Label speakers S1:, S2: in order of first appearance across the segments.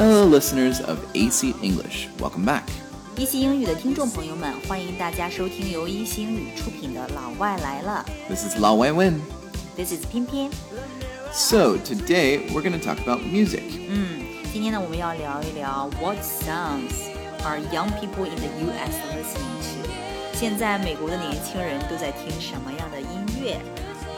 S1: Hello, listeners of AC English. Welcome back.
S2: 一席英语的听众朋友们，欢迎大家收听由一席英语出品的《老外来了》。
S1: This is Lao Wei Wen.
S2: This is 翩翩。
S1: So today we're going to talk about music.
S2: 嗯，今天呢，我们要聊一聊 What songs are young people in the U.S. listening to？现在美国的年轻人都在听什么样的音乐？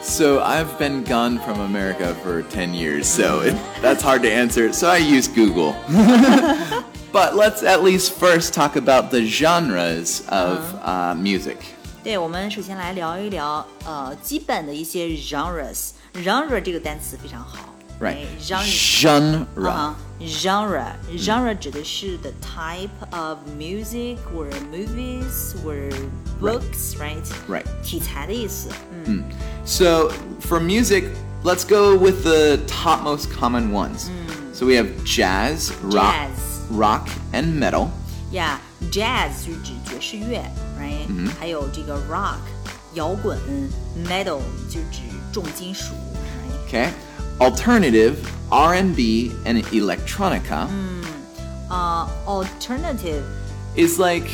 S1: So, I've been gone from America for 10 years, so it, that's hard to answer. So, I use Google. but let's at least first talk about the genres of uh, music.
S2: 对，我们首先来聊一聊呃基本的一些 genres。genre 这个单词非常好
S1: Right.
S2: genre
S1: Genre.
S2: 啊、 genre genre 指的是 the type of music or movies or books right
S1: Right.
S2: 题材的意思。嗯
S1: So, for music, let's go with the top most common ones. So, we have jazz, rock,
S2: Jazz.
S1: rock, and metal.
S2: 呀、jazz 就指爵士乐，right？、还有这个 rock 摇滚，metal 就指重金属，right？
S1: Okay. Alternative, R&B, and electronica
S2: uh, alternative
S1: is like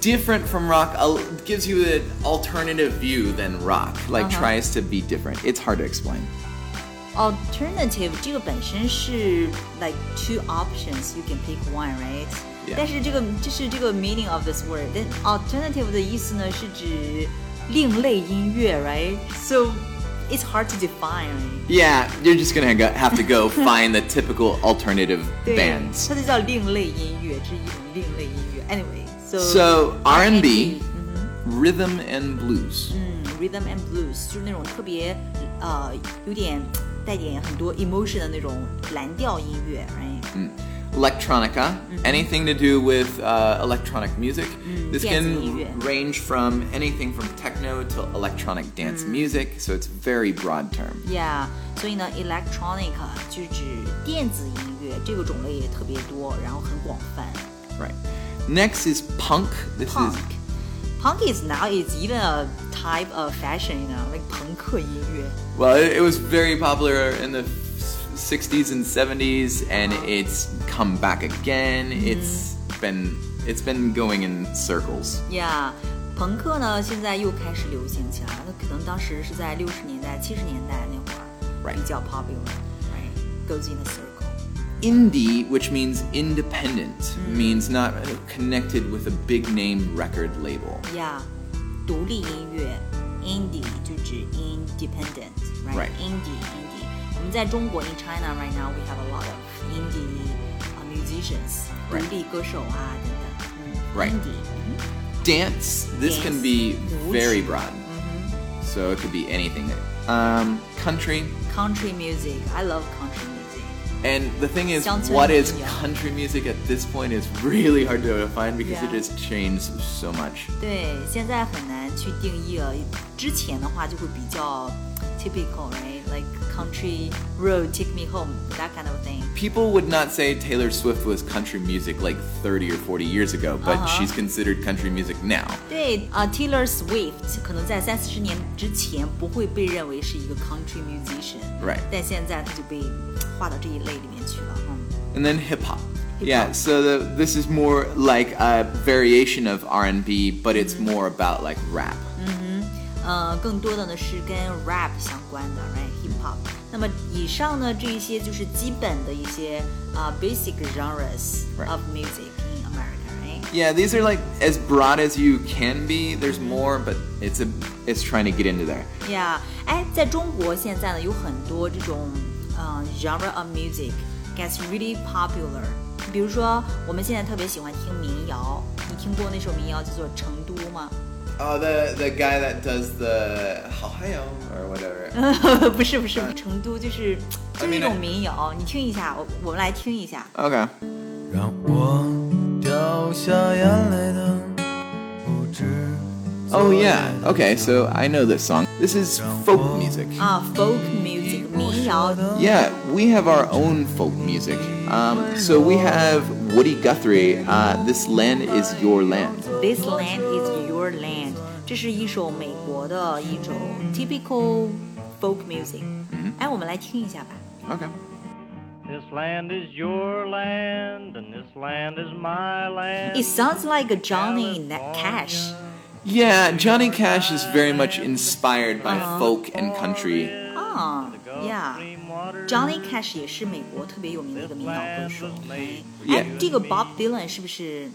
S1: different from rock. uh, Gives you an alternative view than rock. Like tries to be different. It's hard to explain.
S2: alternative 这个本身是 like two options you can pick one right
S1: Yeah.
S2: 但是这个这是这个 meaning of this word then alternative 的意思呢是指另类音乐 right so it's hard to define right?
S1: Yeah, you're just gonna go, have to go find the typical alternative
S2: 对
S1: bands.
S2: 它就叫另类音乐这是一种另类音乐 anyway so
S1: So R&B,
S2: R&B
S1: rhythm and blues.
S2: 嗯，rhythm and blues 就是那种特别呃有点带点很多 emotion 的那种蓝调音乐，right？
S1: Electronica, anything to do with uh, electronic music. this
S2: 电子音乐。
S1: can range from anything from techno to electronic dance music, so it's a very broad term.
S2: Yeah，所以呢，electronic 就指电子音乐，这个种类也特别多，然后很广泛。
S1: Right. Next is punk. This
S2: Punk.
S1: is
S2: Punk is now is even a type of fashion, you know, like 朋克音乐。
S1: well, it, it was very popular in the f- 60s and 70s, and it's come back again. It's been it's been going in circles.
S2: Yeah，朋克呢现在又开始流行起来了，那可能当时是在六十年代、七十年代那会儿
S1: Right.
S2: 比较 popular，right？Goes in a circle。
S1: Indie, which means independent, means not uh, connected with a big name record label.
S2: Yeah，独立音乐，indie 就指 independent，right？
S1: Right.
S2: Indie indie。 我们在中国 in China right now we have a lot of indie uh, musicians，独
S1: Right.
S2: 立歌手啊等等。嗯
S1: Right.
S2: Indie。
S1: Dance, this can
S2: Dance.
S1: be very
S2: Wuchi.
S1: broad. So it could be anything. Um, country.
S2: Country music, I love country music.
S1: And the thing is,
S2: 乡村
S1: what is
S2: 民谣。
S1: country music at this point is really hard to define because it
S2: Yeah.
S1: just changed so much.
S2: 对，现在很难去定义了。之前的话就会比较 typical，right？Like country road take me home that kind of thing。
S1: People would not say Taylor Swift was country music like 30 or 40 years ago, but
S2: Uh-huh.
S1: she's considered country music now.
S2: 对啊、t a y l o r Swift 可能在三四十年之前不会被认为是一个 country musician，
S1: Right.
S2: 但现在他就被划到这一类里面去了。嗯
S1: And then hip hop.
S2: Hip
S1: Yeah,
S2: hop.
S1: so the, this is more like a variation of R&B, but it's
S2: Mm-hmm.
S1: more about like rap.
S2: 呃，更多的呢是跟 rap 相关的，right？hip hop。那么以上呢这一些就是基本的一些啊、basic genres of music in
S1: America，right？Yeah, these are like as broad as you can be. There's more, but it's a it's trying to get into there.
S2: Yeah，哎，在中国现在呢有很多这种呃 genre of music gets really popular。比如说，我们现在特别喜欢听民谣，你听过那首民谣叫做《成都》吗？
S1: Oh, the the guy that does the Hahayo or whatever.
S2: 不是不是，成都就是就是一
S1: I mean,
S2: 种
S1: I-
S2: 民谣，你听一下，我我们来听一下。
S1: Okay.
S3: 让我掉下眼泪的不止
S1: Oh yeah. Okay, so I know this song. This is folk music.
S2: 啊，folk music 民谣
S1: Yeah, we have our own folk music. Um, so we have Woody Guthrie. Uh, this land is your land.
S2: This land is your land， 这是一首美国的一种 typical folk music。哎，我们来听一下吧。
S1: Okay.
S4: This land is your land, and this land is my land.
S2: It sounds like a Johnny Cash.
S1: Yeah, Johnny Cash is very much inspired by folk and country.
S2: 啊，Yeah，Johnny Cash 也是美国特别有名的一个民谣歌手。哎
S1: Yeah，
S2: 这个 Bob Dylan 是不是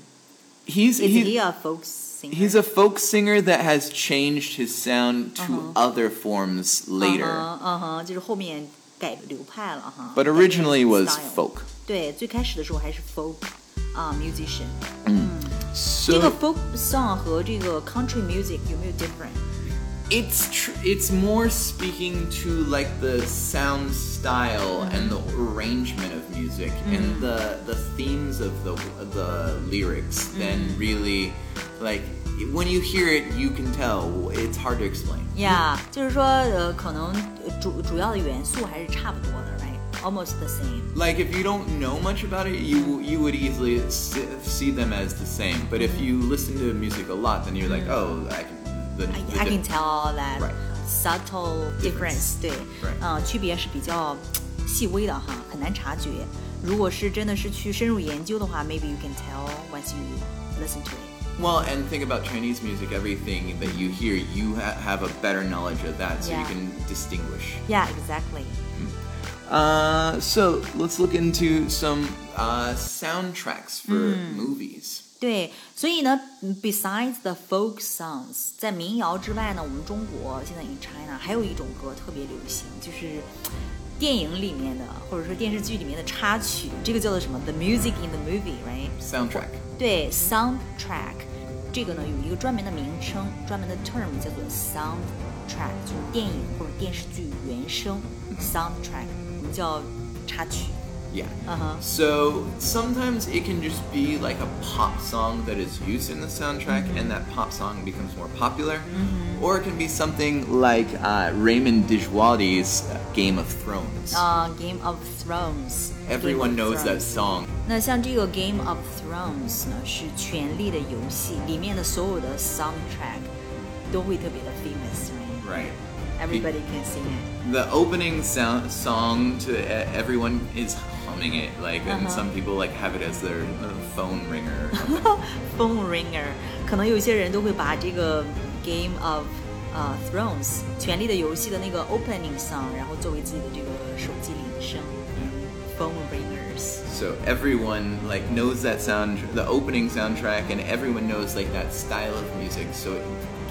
S1: He's
S2: is he
S1: he,
S2: a folk singer?
S1: he's a folk singer that has changed his sound to other forms later,
S2: 嗯哼嗯哼，就是后面改流派了哈。
S1: but originally was
S2: Style
S1: folk.
S2: 对，最开始的时候还是 folk 啊、musician。
S1: So
S2: 这个 folk song 和这个 country music 有没有 different？
S1: It's tr- it's more speaking to like the sound style and the arrangement of music and the the themes of the the lyrics than really like when you hear it you can tell it's hard to explain.
S2: Yeah，就是说呃，可能呃主主要的元素还是差不多的，right？Almost the same。
S1: Like if you don't know much about it, you you would easily see, see them as the same. But if you listen to music a lot, then you're like, oh, I can. The, the
S2: I, I can
S1: di-
S2: tell that
S1: Right.
S2: subtle difference，
S1: Difference.
S2: 对
S1: Right.
S2: 呃，区别是比较细微的哈，很难察觉。如果是真的是去深入研究的话，maybe you can tell once you listen to it。
S1: Well, and think about Chinese music. Everything that you hear, you ha- have a better knowledge of that, so
S2: Yeah.
S1: you can distinguish.
S2: Yeah, exactly.
S1: Uh, so let's look into some uh, soundtracks for movies.
S2: 对，所以呢嗯，besides the folk songs，在民谣之外呢，我们中国现在 in China 还有一种歌特别流行，就是电影里面的或者说电视剧里面的插曲，这个叫做什么？The music in the
S1: movie，right？Soundtrack.
S2: 对，soundtrack，这个呢有一个专门的名称，专门的 term 叫做 soundtrack，就是电影或者电视剧原声 soundtrack，我们叫插曲。
S1: Yeah.
S2: Uh-huh.
S1: So sometimes it can just be like a pop song that is used in the soundtrack, and that pop song becomes more popular, mm-hmm. or it can be something like uh, Ramin Djawadi's Game of Thrones.
S2: Uh, Game of Thrones.
S1: Everyone
S2: Game
S1: knows
S2: Thrones.
S1: that song.
S2: 那像这个 Game of Thrones 呢，是《权力的游戏》里面的所有的 soundtrack 都会特别的
S1: famous，right？Right.
S2: Everybody can sing it
S1: The opening sound song to e- everyone is humming it, like, and some people like have it as their uh, phone ringer. or something.
S2: Phone ringer，可能有些人都会把这个 Game of 呃 Thrones 权力的游戏的那个 opening song，然后作为自己的这个手机铃声。Phone ringers。
S1: so everyone like knows that sound, the opening soundtrack, and everyone knows like that style of music. So it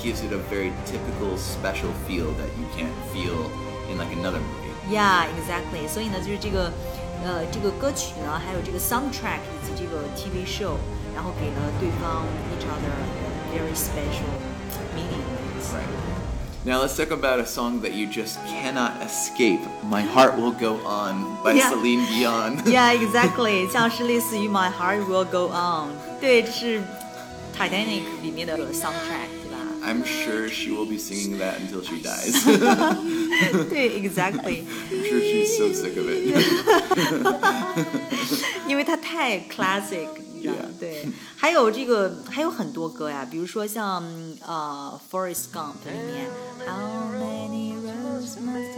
S1: gives it a very typical, special feel that you can't feel in like another movie.
S2: Yeah, exactly. 所以呢，就是这个，呃，这个歌曲呢，还有这个 soundtrack 以及这个 TV show，然后给了对方 each other a very special meaning.
S1: Right. Now let's talk about a song that you just cannot escape. My heart will go on by
S2: Yeah.
S1: Celine Dion.
S2: Yeah, exactly. 像是类似于 My Heart Will Go On，对，这是 Titanic 里面的 soundtrack，对吧？
S1: I'm sure she will be singing that until she dies.
S2: exactly.
S1: I'm sure she's so sick of it.
S2: 因为它太 classic，你知道吗？对，还有这个还有很多歌呀，比如说像呃《Forrest Gump》里面，How many roads must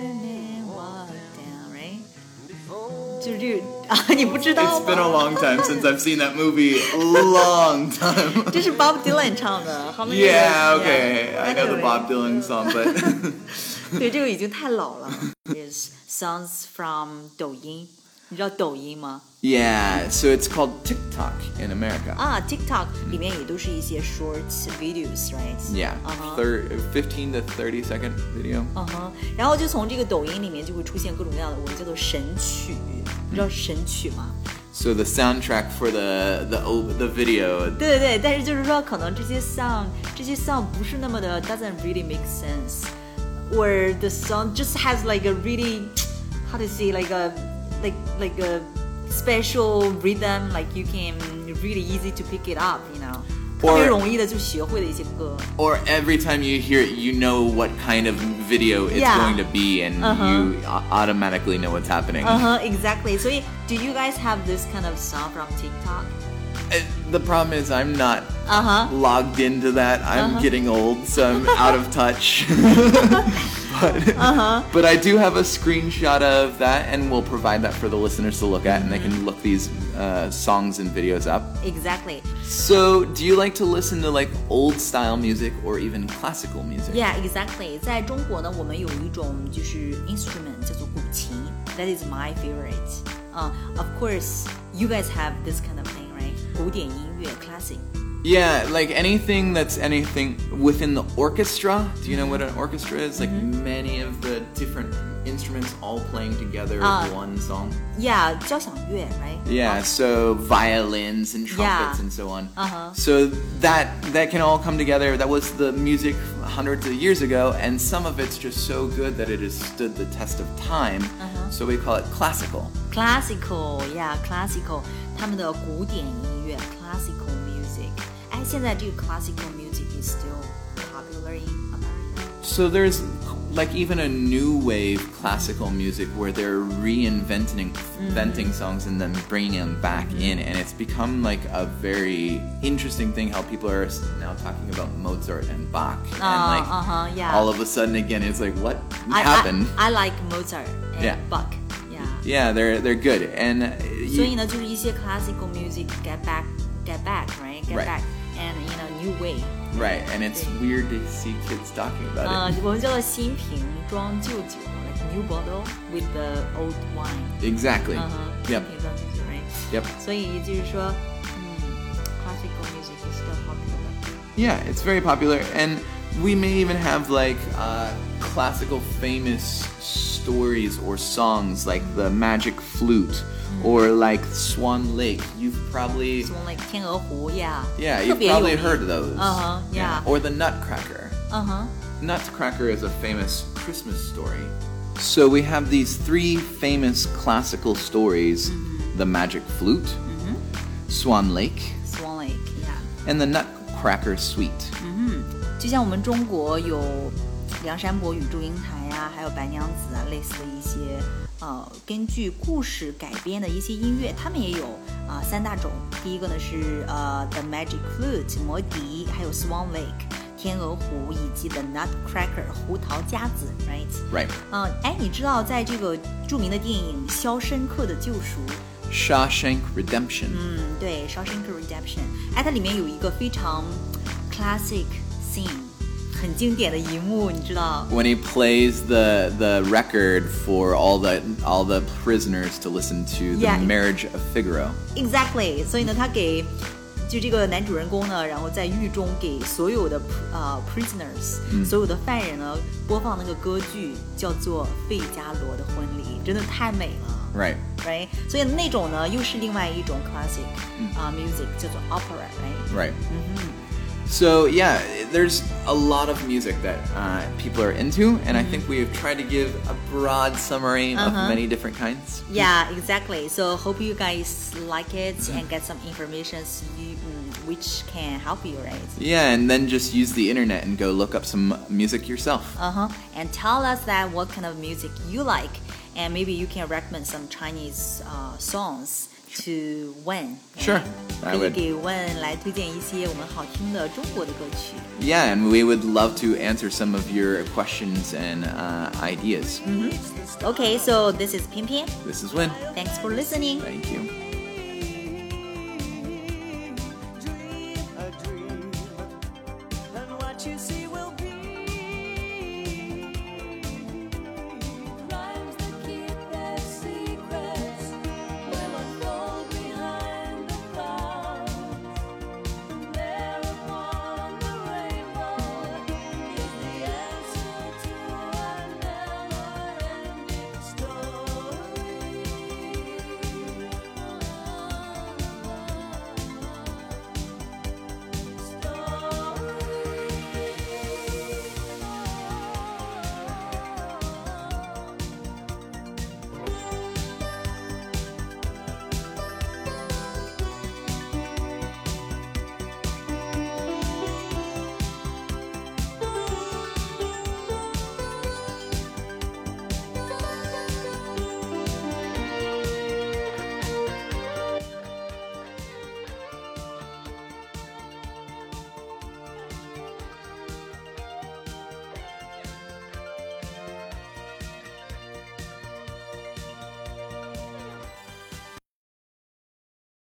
S2: 就是这个啊，你不知道
S1: It's been a
S2: 吗？
S1: long time since I've seen that movie. Long time.
S2: 这是 Bob Dylan 唱的，How many
S1: Yeah,
S2: roads-
S1: okay. I know the
S2: Anyway
S1: Bob Dylan song, but
S2: 对，这个已经太老了。Is songs from 抖音，你知道抖音吗？
S1: yeah. So it's called TikTok in America.
S2: 啊，TikTok 里面也都是一些 shorts videos，right？
S1: Yeah,
S2: 嗯哼
S1: thir- 15 to 30 second video.
S2: 嗯哼，然后就从这个抖音里面就会出现各种各样的我们叫做神曲， 你知道神曲吗？
S1: So the soundtrack for the the o- the video.
S2: 对对对，但是就是说，可能这些 song 这些 song 不是那么的 doesn't really make sense，or the song just has like a really how to say like a like like a special rhythm like you can really easy to pick it up you know 特别
S1: Or-
S2: 容易的就学会的一些歌。
S1: Or every time you hear it, you know what kind of video it's
S2: Yeah.
S1: going to be, and
S2: Uh-huh.
S1: you a- automatically know what's happening.
S2: 嗯哼、exactly。所以，do you guys have this kind of song from TikTok？
S1: Uh, The problem is, I'm not
S2: Uh-huh.
S1: logged into that. I'm getting old, so I'm out of touch. but,
S2: Uh-huh.
S1: but I do have a screenshot of that, and we'll provide that for the listeners to look at, and they
S2: Mm-hmm.
S1: can look these uh, songs and videos up.
S2: Exactly.
S1: So, do you like to listen to like old style music or even classical music?
S2: Yeah, exactly. 在中国呢，我们有一种就是 instrument 叫做古琴，That is my favorite. Uh, of course, you guys have this kind of thing, right? 古典音乐 classic.
S1: Yeah, like anything that's anything within the orchestra. Do you know what an orchestra is? Like many of the different instruments all playing together
S2: Ah.
S1: one song.
S2: Yeah, 交响乐，right?
S1: Yeah, so violins and trumpets
S2: Yeah.
S1: and so on.
S2: Uh-huh.
S1: So that that can all come together. That was the music hundreds of years ago, and some of it's just so good that it has stood the test of time.
S2: Uh-huh.
S1: So we call it classical.
S2: Classical, yeah, classical，他们的古典音 乐 classical music。哎，现在这个 classical music is still popular in America.
S1: So there's like even a new wave classical music where they're reinventing inventing songs and then bringing them back in, and it's become like a very interesting thing how people are now talking about Mozart and Bach, and like
S2: uh-huh, yeah.
S1: all of a sudden again it's like what
S2: I,
S1: happened?
S2: I, I like Mozart and
S1: Yeah.
S2: Bach. Yeah.
S1: yeah, they're they're good, and uh,
S2: 所以
S1: you,
S2: 呢，就是一些 classical music get back, get back, right? Get
S1: Right.
S2: back, and in a new way.
S1: right, and it's weird to see kids talking about
S2: 呃
S1: it.，
S2: 我们叫做新瓶装旧酒，like new bottle with the old wine.
S1: Exactly.
S2: 嗯哼，新
S1: Yep.
S2: 瓶装旧酒，right?
S1: Yep.
S2: 所以就是说，嗯，classical music is still popular.
S1: Yeah, it's very popular, and we may even have like uh, classical famous stories or songs like the Magic Flute or like Swan Lake. You've probably
S2: 从 like 天鹅湖，yeah，
S1: yeah,
S2: 特
S1: you've
S2: 别有
S1: probably
S2: 名
S1: heard those.
S2: Uh-huh, yeah.
S1: Or the Nutcracker.
S2: 嗯哼
S1: Nutcracker is a famous Christmas story. So we have these three famous classical stories: the Magic Flute, Swan Lake,
S2: ，Swan Lake，yeah。
S1: and the Nutcracker Suite.
S2: 就像我们中国有梁山伯与祝英台 啊，还有白娘子啊，类似的一些呃根据故事改编的一些音乐，他们也有啊、三大种。第一个呢是呃 The Magic Flute 魔笛，还有 Swan Lake 天鹅湖，以及 The Nutcracker 胡桃夹子
S1: ，right？Right.
S2: 嗯、哎，你知道在这个著名的电影《肖申克的救赎》
S1: Shawshank Redemption.
S2: 嗯，对，《Shawshank Redemption》，哎，它里面有一个非常 classic scene，很经典的一幕，你知道？
S1: when he plays the the record for all the all the prisoners to listen to the
S2: Yeah.
S1: marriage of Figaro.
S2: Exactly，所以呢，他给就这个男主人公呢，然后在狱中给所有的呃 prisoners，、所有的犯人呢播放那个歌剧，叫做《费加罗的婚礼》，真的太美了。
S1: Right.
S2: Right，所以那种呢又是另外一种 classic 啊、music，叫做 opera，right？
S1: Right. So yeah, there's a lot of music that uh, people are into, and I think we have tried to give a broad summary of many different kinds.
S2: Yeah, exactly. So hope you guys like it and get some information you, which can help you, right?
S1: Yeah, and then just use the internet and go look up some music yourself.
S2: Uh huh. And tell us that what kind of music you like, and maybe you can recommend some Chinese uh, songs to Win.
S1: Sure. I would. Yeah, and we would love to answer some of your questions and uh, ideas. Mm -hmm.
S2: Okay, so this is Pian
S1: This is Win.
S2: Thanks for listening.
S1: Thank you.